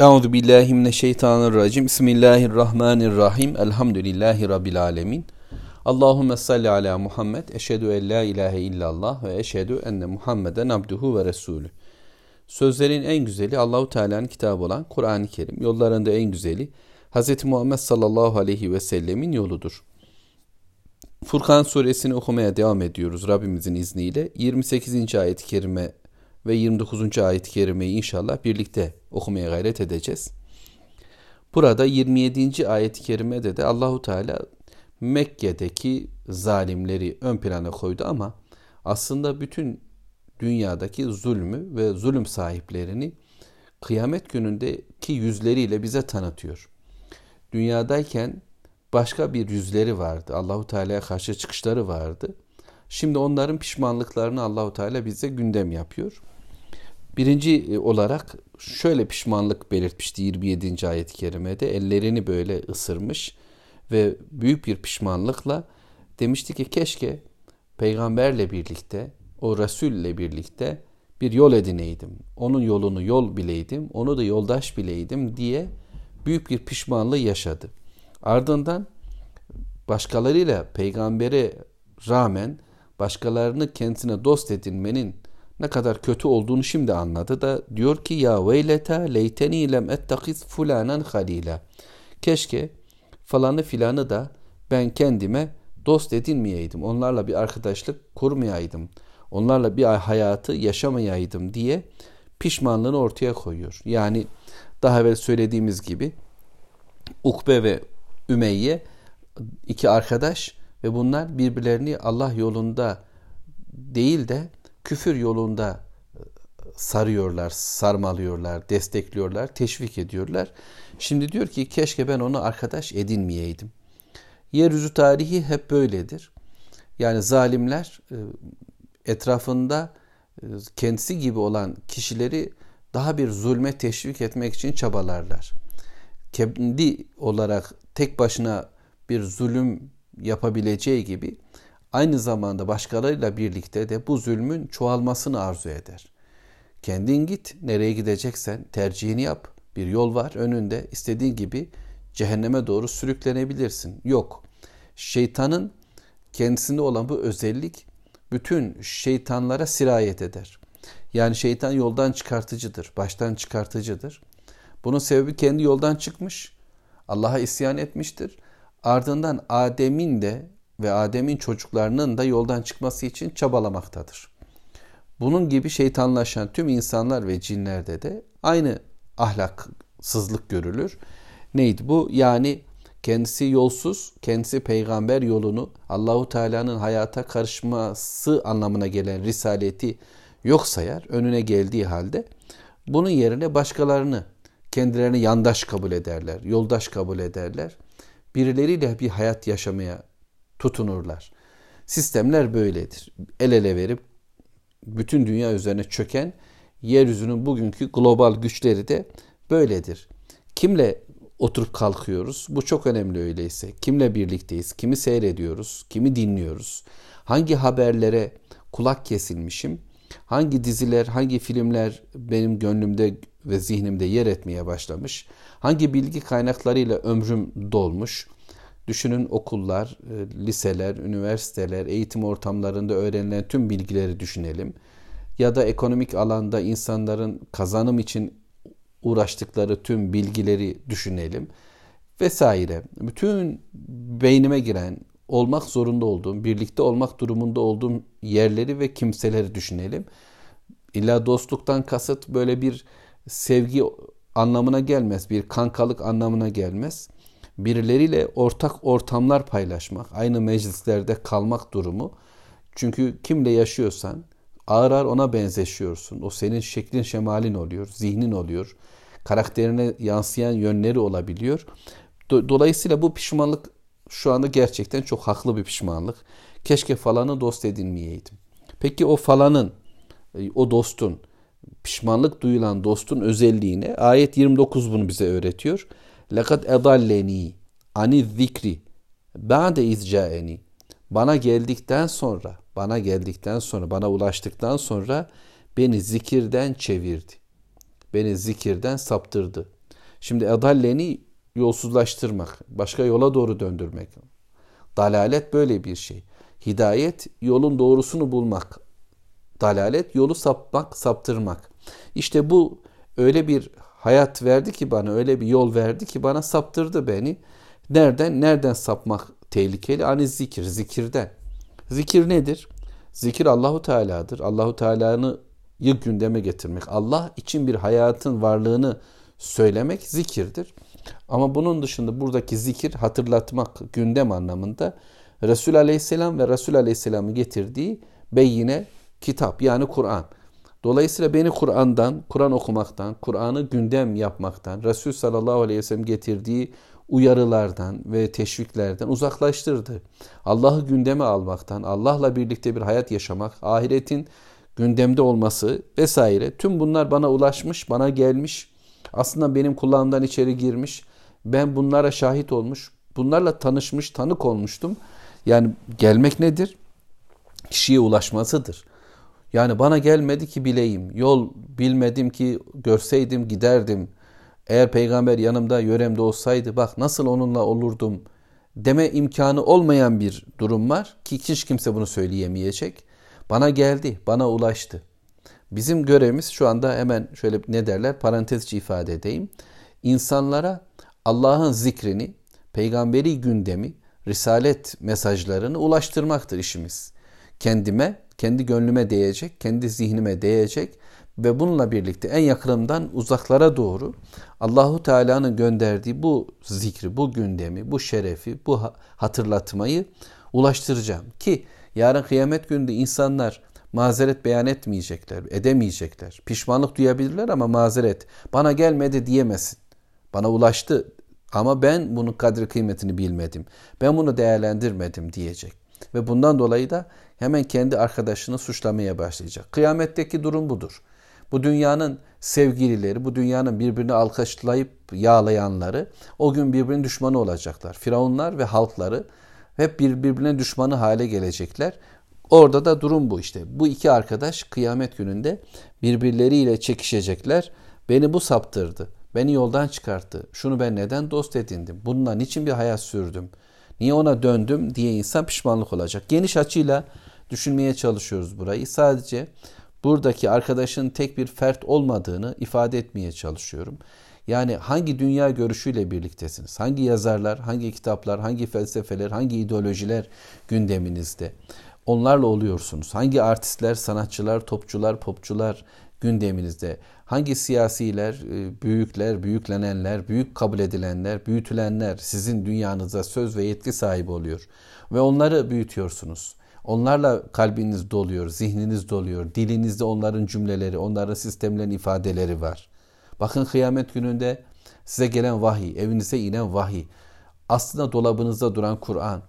Euzu billahi mineşşeytanirracim. Bismillahirrahmanirrahim. Elhamdülillahi rabbil alamin. Allahumme salli ala Muhammed. Eşhedü en la ilahe illallah ve eşhedü enne Muhammeden abduhu ve resulü. Sözlerin en güzeli Allahu Teala'nın kitabı olan Kur'an-ı Kerim. Yollarında en güzeli Hz. Muhammed sallallahu aleyhi ve sellemin yoludur. Furkan suresini okumaya devam ediyoruz Rabbimizin izniyle. 28. ayet-i kerime ve 29. ayet-i kerimeyi inşallah birlikte okumaya gayret edeceğiz. Burada 27. ayet-i kerimede de Allahu Teala Mekke'deki zalimleri ön plana koydu ama aslında bütün dünyadaki zulmü ve zulüm sahiplerini kıyamet günündeki yüzleriyle bize tanıtıyor. Dünyadayken başka bir yüzleri vardı. Allahu Teala'ya karşı çıkışları vardı. Şimdi onların pişmanlıklarını Allahu Teala bize gündem yapıyor. Birinci e, olarak şöyle pişmanlık belirtmişti 27. ayet-i kerimede. Ellerini böyle ısırmış ve büyük bir pişmanlıkla demişti ki keşke peygamberle birlikte, o Resul'le birlikte bir yol edineydim. Onun yolunu yol bileydim, onu da yoldaş bileydim diye büyük bir pişmanlığı yaşadı. Ardından başkalarıyla peygambere rağmen başkalarını kendisine dost edinmenin ne kadar kötü olduğunu şimdi anladı da diyor ki ya veyleta leyteni lem ettakiz fulanan halila. Keşke falanı filanı da ben kendime dost edinmeyeydim. Onlarla bir arkadaşlık kurmayaydım. Onlarla bir hayatı yaşamayaydım diye pişmanlığını ortaya koyuyor. Yani daha evvel söylediğimiz gibi Ukbe ve Ümeyye iki arkadaş ve bunlar birbirlerini Allah yolunda değil de küfür yolunda e, sarıyorlar, sarmalıyorlar, destekliyorlar, teşvik ediyorlar. Şimdi diyor ki keşke ben onu arkadaş edinmeyeydim. Yeryüzü tarihi hep böyledir. Yani zalimler e, etrafında e, kendisi gibi olan kişileri daha bir zulme teşvik etmek için çabalarlar. Kendi olarak tek başına bir zulüm yapabileceği gibi aynı zamanda başkalarıyla birlikte de bu zulmün çoğalmasını arzu eder. Kendin git, nereye gideceksen tercihini yap. Bir yol var önünde, istediğin gibi cehenneme doğru sürüklenebilirsin. Yok. Şeytanın kendisinde olan bu özellik bütün şeytanlara sirayet eder. Yani şeytan yoldan çıkartıcıdır, baştan çıkartıcıdır. Bunun sebebi kendi yoldan çıkmış, Allah'a isyan etmiştir. Ardından Adem'in de ve Adem'in çocuklarının da yoldan çıkması için çabalamaktadır. Bunun gibi şeytanlaşan tüm insanlar ve cinlerde de aynı ahlaksızlık görülür. Neydi bu? Yani kendisi yolsuz, kendisi peygamber yolunu Allahu Teala'nın hayata karışması anlamına gelen risaleti yok sayar önüne geldiği halde bunun yerine başkalarını kendilerini yandaş kabul ederler, yoldaş kabul ederler. Birileriyle bir hayat yaşamaya tutunurlar. Sistemler böyledir. El ele verip bütün dünya üzerine çöken yeryüzünün bugünkü global güçleri de böyledir. Kimle oturup kalkıyoruz? Bu çok önemli öyleyse. Kimle birlikteyiz? Kimi seyrediyoruz? Kimi dinliyoruz? Hangi haberlere kulak kesilmişim? Hangi diziler, hangi filmler benim gönlümde ve zihnimde yer etmeye başlamış? Hangi bilgi kaynaklarıyla ömrüm dolmuş? Düşünün okullar, e, liseler, üniversiteler, eğitim ortamlarında öğrenilen tüm bilgileri düşünelim. Ya da ekonomik alanda insanların kazanım için uğraştıkları tüm bilgileri düşünelim vesaire. Bütün beynime giren, olmak zorunda olduğum, birlikte olmak durumunda olduğum yerleri ve kimseleri düşünelim. İlla dostluktan kasıt böyle bir sevgi anlamına gelmez, bir kankalık anlamına gelmez birileriyle ortak ortamlar paylaşmak, aynı meclislerde kalmak durumu. Çünkü kimle yaşıyorsan ağır ağır ona benzeşiyorsun. O senin şeklin şemalin oluyor, zihnin oluyor. Karakterine yansıyan yönleri olabiliyor. Dolayısıyla bu pişmanlık şu anda gerçekten çok haklı bir pişmanlık. Keşke falanı dost edinmeyeydim. Peki o falanın, e, o dostun, pişmanlık duyulan dostun özelliğine ayet 29 bunu bize öğretiyor. Lekat edalleni ani zikri ba'de izcaeni bana geldikten sonra bana geldikten sonra bana ulaştıktan sonra beni zikirden çevirdi. Beni zikirden saptırdı. Şimdi edalleni yolsuzlaştırmak, başka yola doğru döndürmek. Dalalet böyle bir şey. Hidayet yolun doğrusunu bulmak. Dalalet yolu sapmak, saptırmak. İşte bu öyle bir hayat verdi ki bana, öyle bir yol verdi ki bana saptırdı beni. Nereden? Nereden sapmak tehlikeli? Ani zikir, zikirden. Zikir nedir? Zikir Allahu Teala'dır. Allahu Teala'nı gündeme getirmek. Allah için bir hayatın varlığını söylemek zikirdir. Ama bunun dışında buradaki zikir hatırlatmak gündem anlamında Resul Aleyhisselam ve Resul Aleyhisselam'ın getirdiği beyine kitap yani Kur'an. Dolayısıyla beni Kur'an'dan, Kur'an okumaktan, Kur'an'ı gündem yapmaktan, Resul sallallahu aleyhi ve sellem getirdiği uyarılardan ve teşviklerden uzaklaştırdı. Allah'ı gündeme almaktan, Allah'la birlikte bir hayat yaşamak, ahiretin gündemde olması vesaire tüm bunlar bana ulaşmış, bana gelmiş. Aslında benim kulağımdan içeri girmiş. Ben bunlara şahit olmuş, bunlarla tanışmış, tanık olmuştum. Yani gelmek nedir? Kişiye ulaşmasıdır. Yani bana gelmedi ki bileyim. Yol bilmedim ki görseydim giderdim. Eğer peygamber yanımda yöremde olsaydı bak nasıl onunla olurdum deme imkanı olmayan bir durum var ki hiç kimse bunu söyleyemeyecek. Bana geldi, bana ulaştı. Bizim görevimiz şu anda hemen şöyle ne derler parantezci ifade edeyim. İnsanlara Allah'ın zikrini, peygamberi gündemi, risalet mesajlarını ulaştırmaktır işimiz. Kendime, kendi gönlüme değecek, kendi zihnime değecek ve bununla birlikte en yakınımdan uzaklara doğru Allahu Teala'nın gönderdiği bu zikri, bu gündemi, bu şerefi, bu hatırlatmayı ulaştıracağım ki yarın kıyamet gününde insanlar mazeret beyan etmeyecekler, edemeyecekler. Pişmanlık duyabilirler ama mazeret bana gelmedi diyemesin. Bana ulaştı ama ben bunun kadri kıymetini bilmedim. Ben bunu değerlendirmedim diyecek. Ve bundan dolayı da hemen kendi arkadaşını suçlamaya başlayacak. Kıyametteki durum budur. Bu dünyanın sevgilileri, bu dünyanın birbirini alkışlayıp yağlayanları o gün birbirinin düşmanı olacaklar. Firavunlar ve halkları hep birbirine düşmanı hale gelecekler. Orada da durum bu işte. Bu iki arkadaş kıyamet gününde birbirleriyle çekişecekler. Beni bu saptırdı. Beni yoldan çıkarttı. Şunu ben neden dost edindim? Bununla niçin bir hayat sürdüm? Niye ona döndüm diye insan pişmanlık olacak. Geniş açıyla düşünmeye çalışıyoruz burayı. Sadece buradaki arkadaşın tek bir fert olmadığını ifade etmeye çalışıyorum. Yani hangi dünya görüşüyle birliktesiniz? Hangi yazarlar, hangi kitaplar, hangi felsefeler, hangi ideolojiler gündeminizde? Onlarla oluyorsunuz. Hangi artistler, sanatçılar, topçular, popçular gündeminizde? Hangi siyasiler, e, büyükler, büyüklenenler, büyük kabul edilenler, büyütülenler sizin dünyanıza söz ve yetki sahibi oluyor? Ve onları büyütüyorsunuz. Onlarla kalbiniz doluyor, zihniniz doluyor, dilinizde onların cümleleri, onların sistemlerin ifadeleri var. Bakın kıyamet gününde size gelen vahiy, evinize inen vahiy, aslında dolabınızda duran Kur'an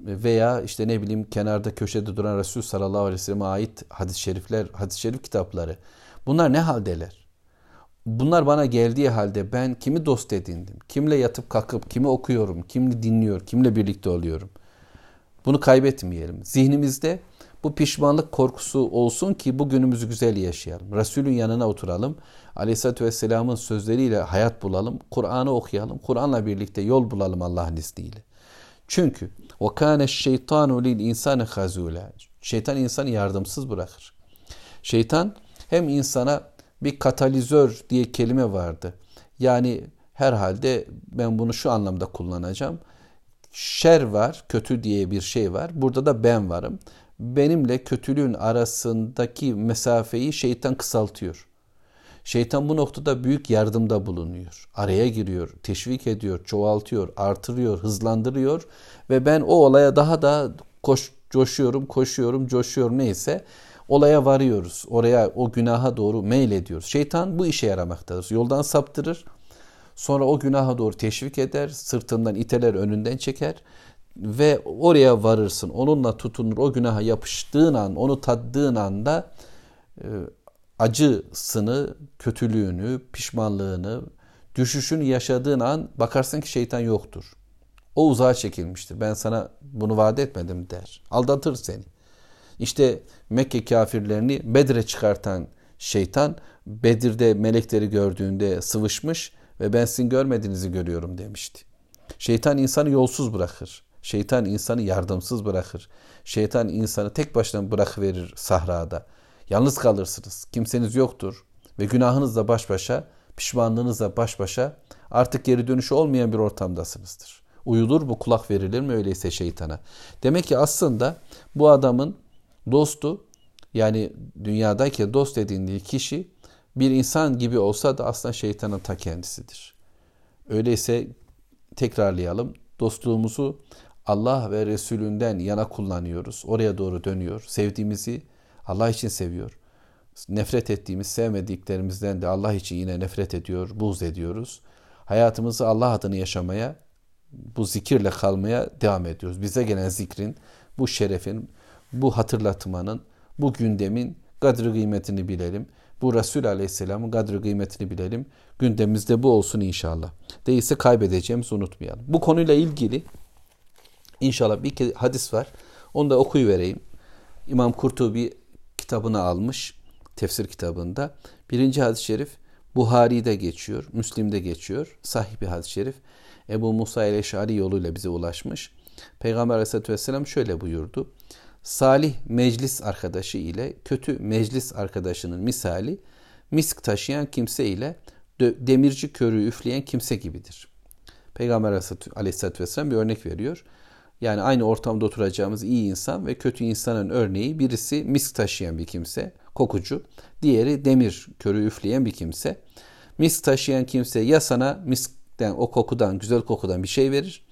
veya işte ne bileyim kenarda köşede duran Resul sallallahu aleyhi ve sellem'e ait hadis-i şerifler, hadis-i şerif kitapları. Bunlar ne haldeler? Bunlar bana geldiği halde ben kimi dost edindim? Kimle yatıp kalkıp kimi okuyorum? Kimle dinliyor? Kimle birlikte oluyorum? Bunu kaybetmeyelim. Zihnimizde bu pişmanlık korkusu olsun ki bu günümüzü güzel yaşayalım. Resulün yanına oturalım. Aleyhisselatü Vesselam'ın sözleriyle hayat bulalım. Kur'an'ı okuyalım. Kur'an'la birlikte yol bulalım Allah'ın izniyle. Çünkü şeytanu lil insani hazûlâ. Şeytan insanı yardımsız bırakır. Şeytan hem insana bir katalizör diye kelime vardı. Yani herhalde ben bunu şu anlamda kullanacağım. Şer var, kötü diye bir şey var. Burada da ben varım. Benimle kötülüğün arasındaki mesafeyi şeytan kısaltıyor. Şeytan bu noktada büyük yardımda bulunuyor. Araya giriyor, teşvik ediyor, çoğaltıyor, artırıyor, hızlandırıyor ve ben o olaya daha da koş, coşuyorum, koşuyorum, coşuyorum neyse olaya varıyoruz. Oraya o günaha doğru meyil ediyoruz. Şeytan bu işe yaramaktadır. Yoldan saptırır. Sonra o günaha doğru teşvik eder. Sırtından iteler, önünden çeker. Ve oraya varırsın. Onunla tutunur. O günaha yapıştığın an, onu tattığın anda e, acısını, kötülüğünü, pişmanlığını, düşüşünü yaşadığın an bakarsın ki şeytan yoktur. O uzağa çekilmiştir. Ben sana bunu vaat etmedim der. Aldatır seni. İşte Mekke kafirlerini Bedir'e çıkartan şeytan Bedir'de melekleri gördüğünde sıvışmış ve ben sizin görmediğinizi görüyorum demişti. Şeytan insanı yolsuz bırakır. Şeytan insanı yardımsız bırakır. Şeytan insanı tek başına bırakıverir sahrada. Yalnız kalırsınız. Kimseniz yoktur. Ve günahınızla baş başa, pişmanlığınızla baş başa artık geri dönüşü olmayan bir ortamdasınızdır. Uyulur bu kulak verilir mi öyleyse şeytana? Demek ki aslında bu adamın dostu yani dünyadaki dost edindiği kişi bir insan gibi olsa da aslında şeytanın ta kendisidir. Öyleyse tekrarlayalım. Dostluğumuzu Allah ve Resulünden yana kullanıyoruz. Oraya doğru dönüyor. Sevdiğimizi Allah için seviyor. Nefret ettiğimiz, sevmediklerimizden de Allah için yine nefret ediyor, buz ediyoruz. Hayatımızı Allah adını yaşamaya, bu zikirle kalmaya devam ediyoruz. Bize gelen zikrin, bu şerefin, bu hatırlatmanın, bu gündemin kadri kıymetini bilelim. Bu Resul Aleyhisselam'ın kadri kıymetini bilelim. Gündemimizde bu olsun inşallah. Değilse kaybedeceğimizi unutmayalım. Bu konuyla ilgili inşallah bir hadis var. Onu da okuyuvereyim. İmam Kurtubi kitabını almış. Tefsir kitabında. Birinci hadis-i şerif Buhari'de geçiyor. Müslim'de geçiyor. Sahih bir hadis-i şerif. Ebu Musa el-Eşari yoluyla bize ulaşmış. Peygamber aleyhissalatü vesselam şöyle buyurdu. Salih meclis arkadaşı ile kötü meclis arkadaşının misali misk taşıyan kimse ile demirci körüğü üfleyen kimse gibidir. Peygamber aleyhissalatü vesselam bir örnek veriyor. Yani aynı ortamda oturacağımız iyi insan ve kötü insanın örneği birisi misk taşıyan bir kimse, kokucu. Diğeri demir körü üfleyen bir kimse. Misk taşıyan kimse ya sana miskten o kokudan, güzel kokudan bir şey verir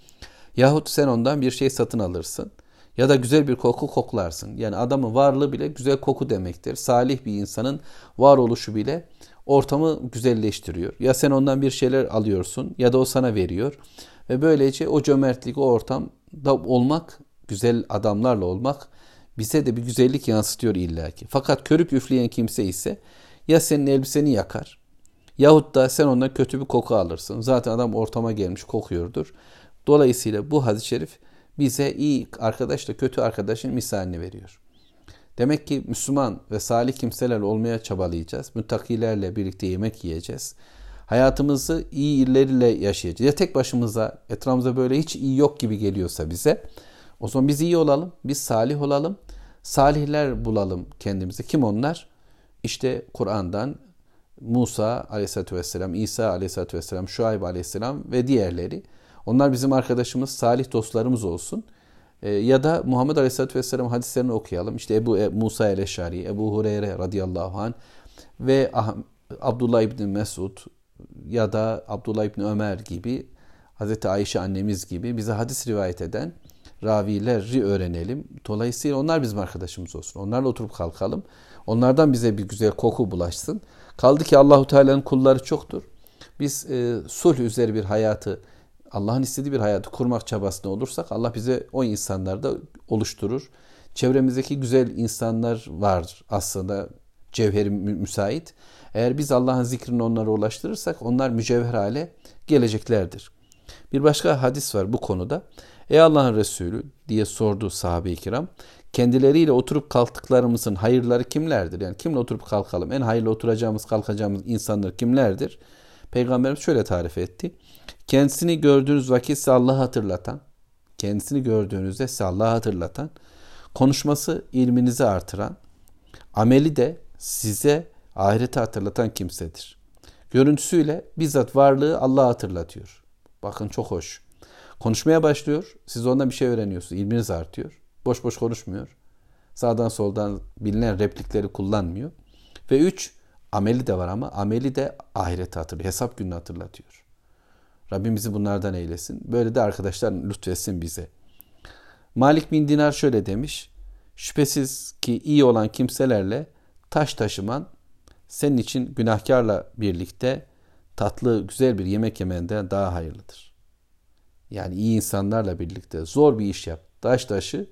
yahut sen ondan bir şey satın alırsın ya da güzel bir koku koklarsın. Yani adamın varlığı bile güzel koku demektir. Salih bir insanın varoluşu bile ortamı güzelleştiriyor. Ya sen ondan bir şeyler alıyorsun ya da o sana veriyor. Ve böylece o cömertlik, o ortamda olmak, güzel adamlarla olmak bize de bir güzellik yansıtıyor illaki. Fakat körük üfleyen kimse ise ya senin elbiseni yakar yahut da sen ondan kötü bir koku alırsın. Zaten adam ortama gelmiş kokuyordur. Dolayısıyla bu hadis-i şerif bize iyi arkadaşla kötü arkadaşın misalini veriyor. Demek ki Müslüman ve salih kimseler olmaya çabalayacağız. Müttakilerle birlikte yemek yiyeceğiz. Hayatımızı iyi illeriyle yaşayacağız. Ya tek başımıza etrafımızda böyle hiç iyi yok gibi geliyorsa bize o zaman biz iyi olalım, biz salih olalım. Salihler bulalım kendimize. Kim onlar? İşte Kur'an'dan Musa aleyhissalatü vesselam, İsa aleyhissalatü vesselam, Şuayb aleyhisselam ve diğerleri. Onlar bizim arkadaşımız, salih dostlarımız olsun. E, ya da Muhammed aleyhissalatü vesselam hadislerini okuyalım. İşte Ebu e, Musa el-Eşari, Ebu Hureyre radıyallahu anh ve ah, Abdullah İbni Mesud ya da Abdullah İbni Ömer gibi Hazreti Ayşe annemiz gibi bize hadis rivayet eden ravileri öğrenelim. Dolayısıyla onlar bizim arkadaşımız olsun. Onlarla oturup kalkalım. Onlardan bize bir güzel koku bulaşsın. Kaldı ki Allahu Teala'nın kulları çoktur. Biz e, sulh üzeri bir hayatı, Allah'ın istediği bir hayatı kurmak çabasında olursak Allah bize o insanları da oluşturur. Çevremizdeki güzel insanlar var aslında cevheri müsait. Eğer biz Allah'ın zikrini onlara ulaştırırsak onlar mücevher hale geleceklerdir. Bir başka hadis var bu konuda. Ey Allah'ın Resulü diye sordu sahabe-i kiram. Kendileriyle oturup kalktıklarımızın hayırları kimlerdir? Yani kimle oturup kalkalım? En hayırlı oturacağımız, kalkacağımız insanlar kimlerdir? Peygamberimiz şöyle tarif etti. Kendisini gördüğünüz vakit size Allah'ı hatırlatan, kendisini gördüğünüzde size Allah'ı hatırlatan, konuşması ilminizi artıran, ameli de size ahireti hatırlatan kimsedir. Görüntüsüyle bizzat varlığı Allah'ı hatırlatıyor. Bakın çok hoş. Konuşmaya başlıyor. Siz ondan bir şey öğreniyorsunuz. İlminiz artıyor. Boş boş konuşmuyor. Sağdan soldan bilinen replikleri kullanmıyor. Ve üç, ameli de var ama ameli de ahireti hatırlıyor. Hesap gününü hatırlatıyor. Rabbim bizi bunlardan eylesin. Böyle de arkadaşlar lütfetsin bize. Malik bin Dinar şöyle demiş. Şüphesiz ki iyi olan kimselerle taş taşıman senin için günahkarla birlikte tatlı güzel bir yemek yemenden daha hayırlıdır. Yani iyi insanlarla birlikte zor bir iş yap. Taş taşı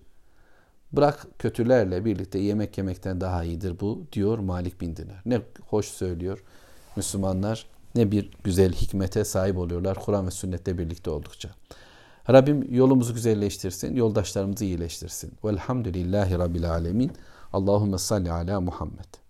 bırak kötülerle birlikte yemek yemekten daha iyidir bu diyor Malik bin Dinar. Ne hoş söylüyor Müslümanlar ne bir güzel hikmete sahip oluyorlar Kur'an ve sünnette birlikte oldukça. Rabbim yolumuzu güzelleştirsin, yoldaşlarımızı iyileştirsin. Velhamdülillahi Rabbil Alemin. Allahümme salli ala Muhammed.